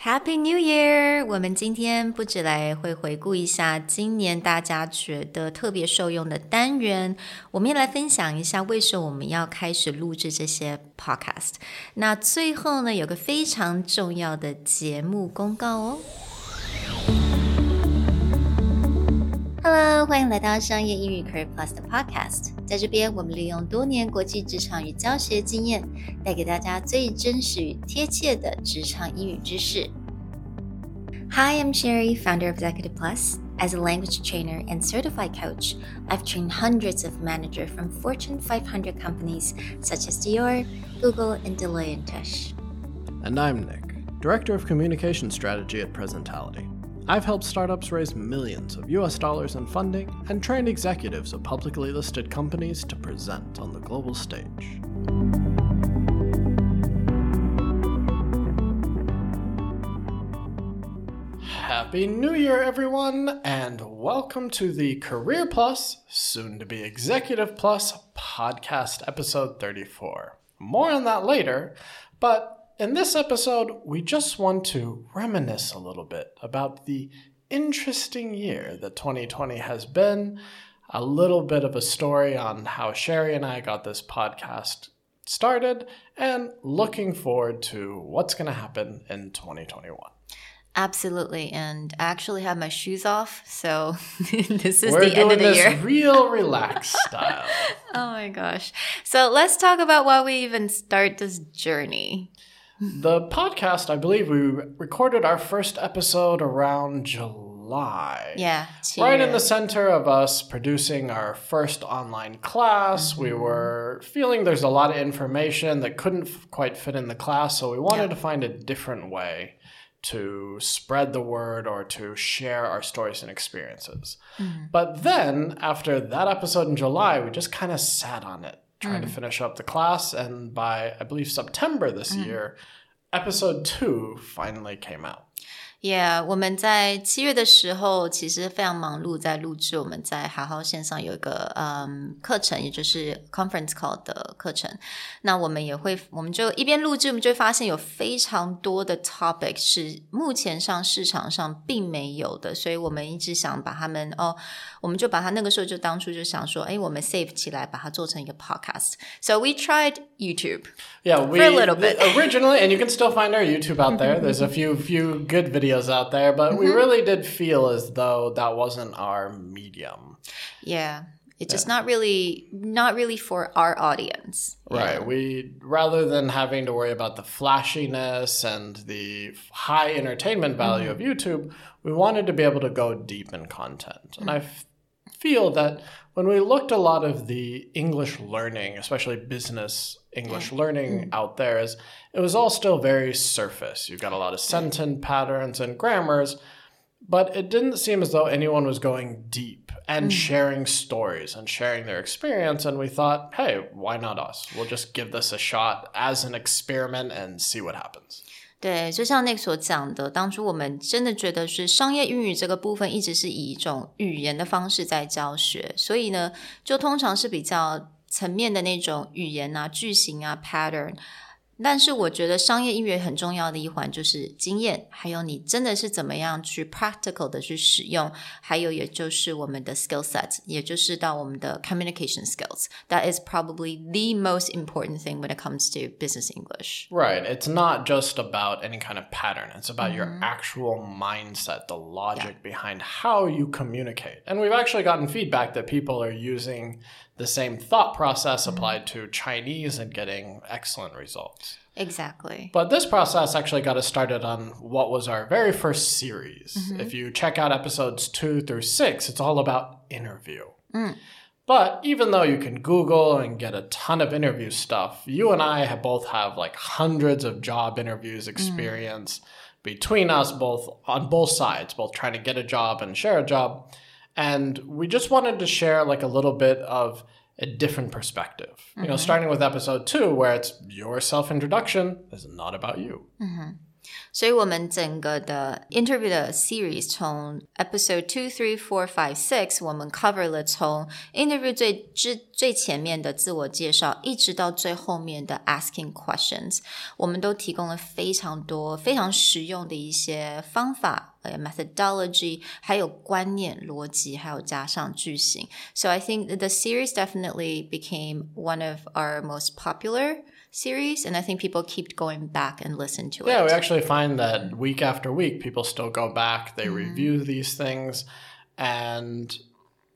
Happy New Year！我们今天不止来会回顾一下今年大家觉得特别受用的单元，我们也来分享一下为什么我们要开始录制这些 podcast。那最后呢，有个非常重要的节目公告哦。Hello，欢迎来到商业英语 Career Plus 的 Podcast。在这边，我们利用多年国际职场与教学经验，带给大家最真实与贴切的职场英语知识。Hi, I'm Sherry, founder of Executive Plus. As a language trainer and certified coach, I've trained hundreds of managers from Fortune 500 companies such as Dior, Google, and Deloitte and Touche. And I'm Nick, Director of Communication Strategy at Presentality. I've helped startups raise millions of US dollars in funding and trained executives of publicly listed companies to present on the global stage. Happy New Year, everyone, and welcome to the Career Plus, soon to be Executive Plus podcast episode 34. More on that later, but in this episode, we just want to reminisce a little bit about the interesting year that 2020 has been, a little bit of a story on how Sherry and I got this podcast started, and looking forward to what's going to happen in 2021. Absolutely, and I actually have my shoes off, so this is We're the end of the year. real relaxed style. oh my gosh. So let's talk about why we even start this journey. The podcast, I believe we recorded our first episode around July. Yeah. Right in the center of us producing our first online class, we mm-hmm. were feeling there's a lot of information that couldn't f- quite fit in the class, so we wanted Yeah. to find a different way to spread the word or to share our stories and experiences. Mm-hmm. But then, after that episode in July, we just kind of sat on it, trying to mm. finish up the class. And by, I believe, September this mm. year, episode two finally came out. Yeah，我们在七月的时候其实非常忙碌，在录制我们在好好线上有一个嗯课程，也就是 conference call 的课程。那我们也会，我们就一边录制，我们就会发现有非常多的 topic 是目前上市场上并没有的，所以我们一直想把它们哦，我们就把它那个时候就当初就想说，哎，我们 save 起来，把它做成一个 podcast。So we tried YouTube. Yeah, we a little bit. th- originally, and you can still find our YouTube out there. There's a few few good videos out there, but we mm-hmm. really did feel as though that wasn't our medium. Yeah. It's just not really not really for our audience. Right. We rather than having to worry about the flashiness and the high entertainment value mm-hmm. of YouTube, we wanted to be able to go deep in content. And mm. I f- feel that when we looked a lot of the English learning, especially business English learning mm. out there, is it was all still very surface. You've got a lot of sentence patterns and grammars, but it didn't seem as though anyone was going deep and mm. sharing stories and sharing their experience. And we thought, hey, why not us? We'll just give this a shot as an experiment and see what happens. 对，就像那所讲的，当初我们真的觉得是商业英语这个部分一直是以一种语言的方式在教学，所以呢，就通常是比较层面的那种语言啊、句型啊、pattern。但是我觉得商业音乐很重要的一环就是经验，还有你真的是怎么样去 practical 的去使用，还有也就是我们的 skill set，也就是到我们的 communication skills。That is probably the most important thing when it comes to business English. Right. It's not just about any kind of pattern, it's about your actual mindset, the logic behind how you communicate. And we've actually gotten feedback that people are using the same thought process applied to Chinese and getting excellent results. Exactly. But this process actually got us started on what was our very first series. Mm-hmm. If you check out episodes two through six, it's all about interview. Mm. But even though you can Google and get a ton of interview stuff, you and I have both have like hundreds of job interviews mm. experience between us both on both sides, both trying to get a job and share a job And we just wanted to share like a little bit of a different perspective. You know, starting with episode two, where it's your self introduction is not about you. 所以我们整个的 interview 的 series 从 episode two, three, four, five, six，我们 cover 了从 interview 最之最前面的自我介绍，一直到最后面的 asking questions，我们都提供了非常多非常实用的一些方法。 呃 methodology，还有观念、逻辑，还有加上句型。So I think the series definitely became one of our most popular series, and I think people keep going back and listen to Yeah, it. we actually find that week after week, people still go back, they review these things, and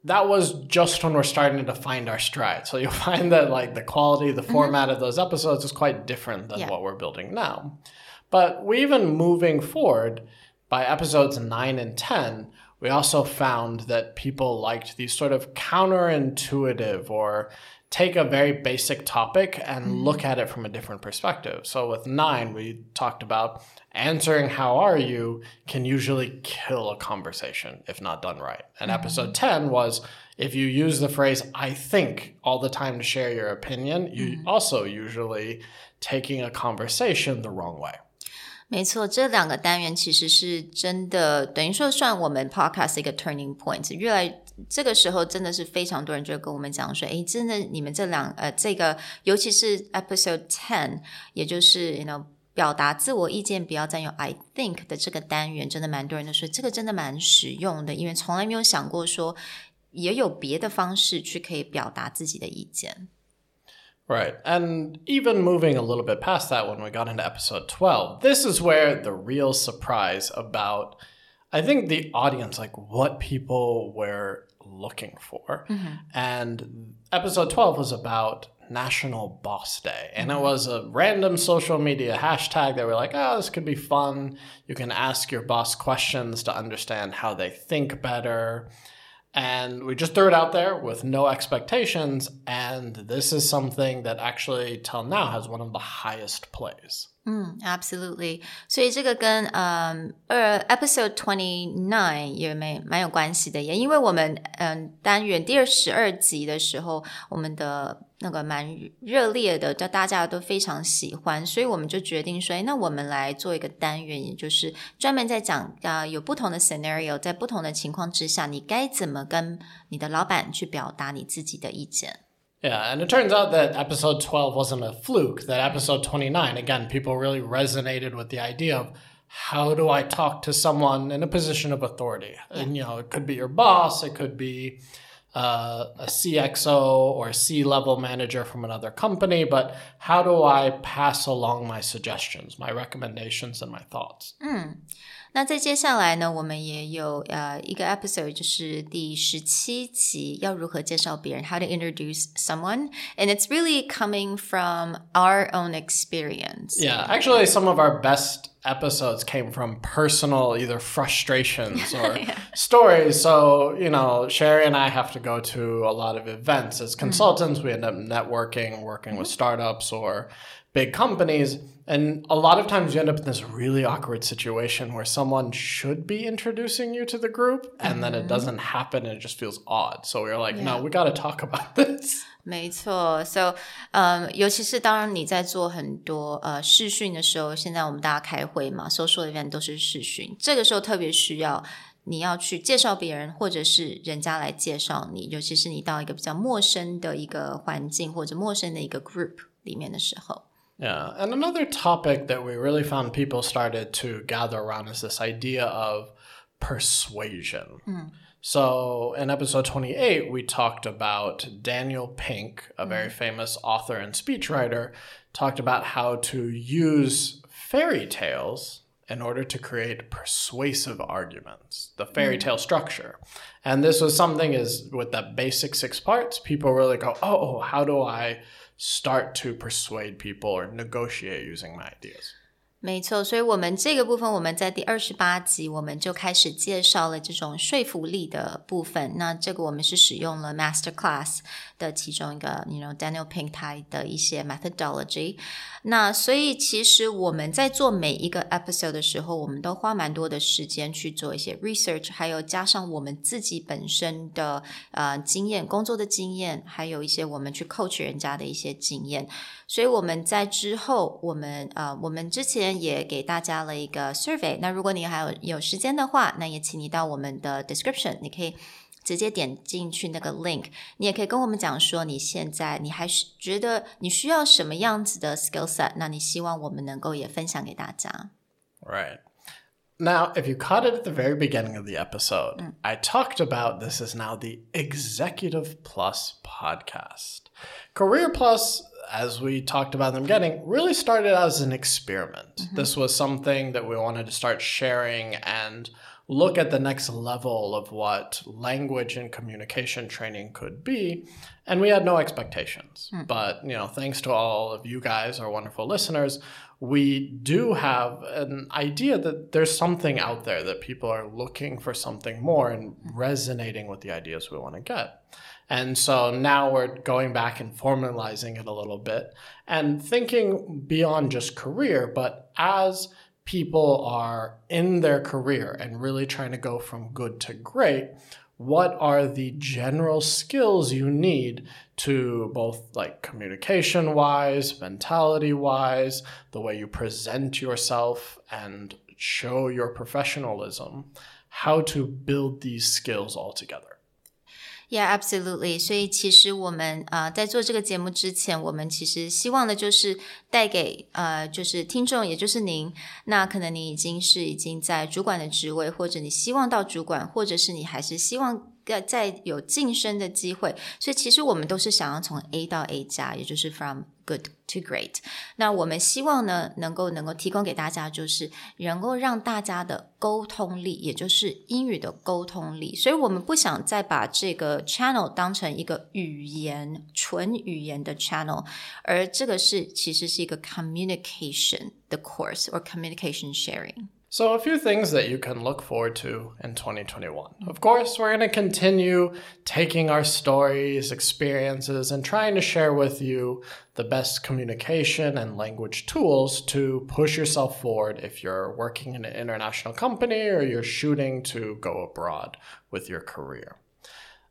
that was just when we're starting to find our stride. So you'll find that like the quality, the format of those episodes is quite different than Yeah. what we're building now. But we even moving forward by episodes 9 and 10, we also found that people liked these sort of counterintuitive or take a very basic topic and mm-hmm. look at it from a different perspective. So with 9, we talked about answering how are you can usually kill a conversation if not done right. And mm-hmm. episode 10 was if you use the phrase I think all the time to share your opinion, you mm-hmm. also usually taking a conversation the wrong way. 没错，这两个单元其实是真的，等于说算我们 podcast 一个 turning point。越来这个时候真的是非常多人就跟我们讲说，诶，真的你们这两呃这个，尤其是 episode ten，也就是 you know 表达自我意见不要占用 I think 的这个单元，真的蛮多人都说这个真的蛮实用的，因为从来没有想过说也有别的方式去可以表达自己的意见。Right. And even moving a little bit past that when we got into episode 12, this is where the real surprise about, I think, the audience, like what people were looking for. Mm-hmm. And episode 12 was about National Boss Day. And it was a random social media hashtag that were like, oh, this could be fun. You can ask your boss questions to understand how they think better. And we just threw it out there with no expectations. And this is something that actually, till now, has one of the highest plays. 嗯，absolutely。所以这个跟嗯二 episode twenty nine 也蛮蛮有关系的，也因为我们嗯单元第二十二集的时候，我们的那个蛮热烈的，叫大家都非常喜欢，所以我们就决定说，那我们来做一个单元，也就是专门在讲啊、有不同的 scenario，在不同的情况之下，你该怎么跟你的老板去表达你自己的意见。Yeah, and it turns out that episode 12 wasn't a fluke, that episode 29, again, people really resonated with the idea of how do I talk to someone in a position of authority? And, you know, it could be your boss, it could be uh, a CXO or a C level manager from another company, but how do I pass along my suggestions, my recommendations, and my thoughts? 那在接下来呢，我们也有呃一个 episode，就是第十七集，要如何介绍别人，how to introduce someone，and it's really coming from our own experience. Yeah, actually, some of our best episodes came from personal either frustrations or stories. So, you know, Sherry and I have to go to a lot of events as consultants. We end up networking, working with startups or big companies. And a lot of times you end up in this really awkward situation where someone should be introducing you to the group and then it doesn't happen and it just feels odd. So we were like, no, we got to talk about this. 没错，so，嗯，尤其是当然你在做很多呃视讯的时候，现在我们大家开会嘛，social event 都是视讯，这个时候特别需要你要去介绍别人，或者是人家来介绍你，尤其是你到一个比较陌生的一个环境或者陌生的一个 group 里面的时候。 Yeah. And another topic that we really found people started to gather around is this idea of persuasion. Hmm. So in episode 28, we talked about Daniel Pink, a very hmm. famous author and speechwriter, talked about how to use fairy tales in order to create persuasive arguments, the fairy hmm. tale structure. And this was something is with the basic six parts, people really go, oh, how do I start to persuade people or negotiate using my ideas? 没错，所以我们这个部分，我们在第二十八集我们就开始介绍了这种说服力的部分。那这个我们是使用了 Master Class 的其中一个，you know Daniel Pink 他的一些 methodology。那所以其实我们在做每一个 episode 的时候，我们都花蛮多的时间去做一些 research，还有加上我们自己本身的呃经验、工作的经验，还有一些我们去 coach 人家的一些经验。所以我们在之后，我们呃，我们之前边也给大家了一个 survey。那如果你还有有时间的话，那也请你到我们的 description，你可以直接点进去那个 link。你也可以跟我们讲说，你现在你还是觉得你需要什么样子的 skill set，那你希望我们能够也分享给大家。 Right. Now, if you caught it at the very beginning of the episode, I talked about this is now the Executive Plus podcast. Career Plus, as we talked about in the beginning, really started as an experiment. Mm-hmm. This was something that we wanted to start sharing and look at the next level of what language and communication training could be. And we had no expectations. Hmm. But, you know, thanks to all of you guys, our wonderful listeners, we do have an idea that there's something out there that people are looking for something more and hmm. resonating with the ideas we want to get. And so now we're going back and formalizing it a little bit and thinking beyond just career, but as people are in their career and really trying to go from good to great, what are the general skills you need to both like communication wise, mentality wise, the way you present yourself and show your professionalism, how to build these skills all together? Yeah, absolutely. 所以其实我们啊在做这个节目之前，我们其实希望的就是带给呃就是听众，也就是您。那可能你已经是已经在主管的职位，或者你希望到主管，或者是你还是希望在在有晋升的机会。所以其实我们都是想要从 A 到 A 加，也就是 from good to great。那我们希望呢，能够能够提供给大家，就是能够让大家的沟通力，也就是英语的沟通力。所以我们不想再把这个 channel 当成一个语言纯语言的 channel，而这个是其实是 一个 communication 的 course or communication sharing。 So, a few things that you can look forward to in 2021. Of course, we're going to continue taking our stories, experiences, and trying to share with you the best communication and language tools to push yourself forward if you're working in an international company or you're shooting to go abroad with your career.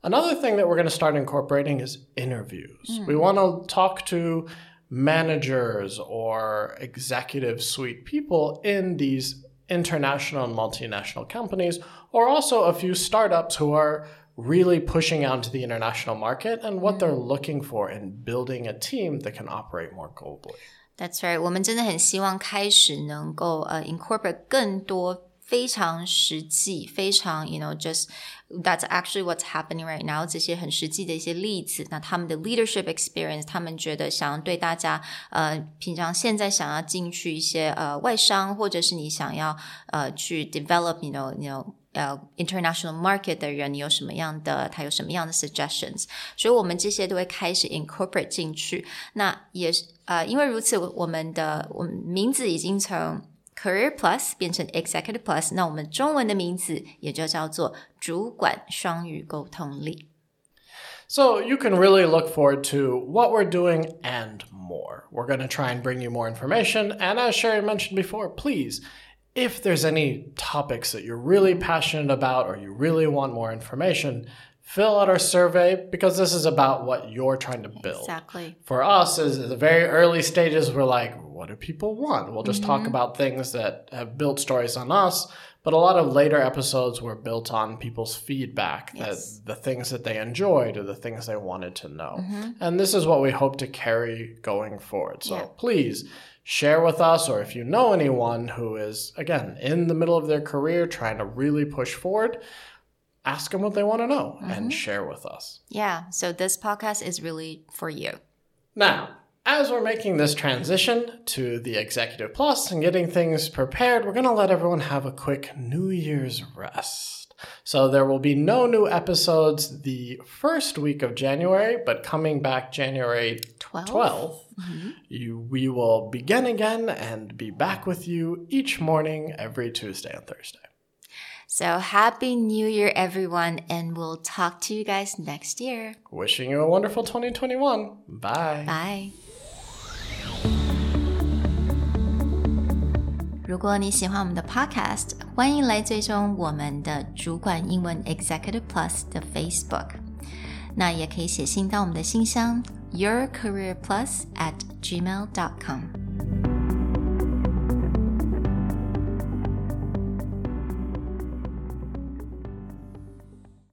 Another thing that we're going to start incorporating is interviews. We want to talk to managers or executive suite people in these international and multinational companies, or also a few startups who are really pushing out into the international market and what they're looking for in building a team that can operate more globally. That's right，我们真的很希望开始能够呃 incorporate 更多 非常实际、非常 you know just that's actually what's happening right now 这些很实际的一些例子。那他们的 leadership experience，他们觉得想要对大家呃平常现在想要进去一些呃外商，或者是你想要呃去 develop you know you know 呃、international market 的人，你有什么样的，他有什么样的 suggestions，所以我们这些都会开始 incorporate 进去。那也是呃，因为如此，我们的我们名字已经从 Career Plus 变成 Executive Plus，那我们中文的名字也就叫做主管双语沟通力。 So you can really look forward to what we're doing and more. We're going to try and bring you more information. And as Sherry mentioned before, please, if there's any topics that you're really passionate about or you really want more information, fill out our survey because this is about what you're trying to build. Exactly. For us, is the very early stages, we're like, what do people want? We'll just talk mm-hmm. about things that have built stories on us. But a lot of later episodes were built on people's feedback, Yes. that the things that they enjoyed or the things they wanted to know. Mm-hmm. And this is what we hope to carry going forward. So Yeah. please share with us, or if you know anyone who is, again, in the middle of their career trying to really push forward, ask them what they want to know and mm-hmm. share with us. Yeah, so this podcast is really for you. Now, as we're making this transition to the Executive Plus and getting things prepared, we're going to let everyone have a quick New Year's rest. So there will be no new episodes the first week of January, but coming back January 12? 12th, mm-hmm. you, we will begin again and be back with you each morning every Tuesday and Thursday. So happy New Year, everyone, and we'll talk to you guys next year. Wishing you a wonderful 2021. Bye. Bye. 如果你喜欢我们的 Podcast，欢迎来追踪我们的主管英文 Executive Plus 的 Facebook。那也可以写信到我们的信箱 yourcareerplus at Gmail dot com。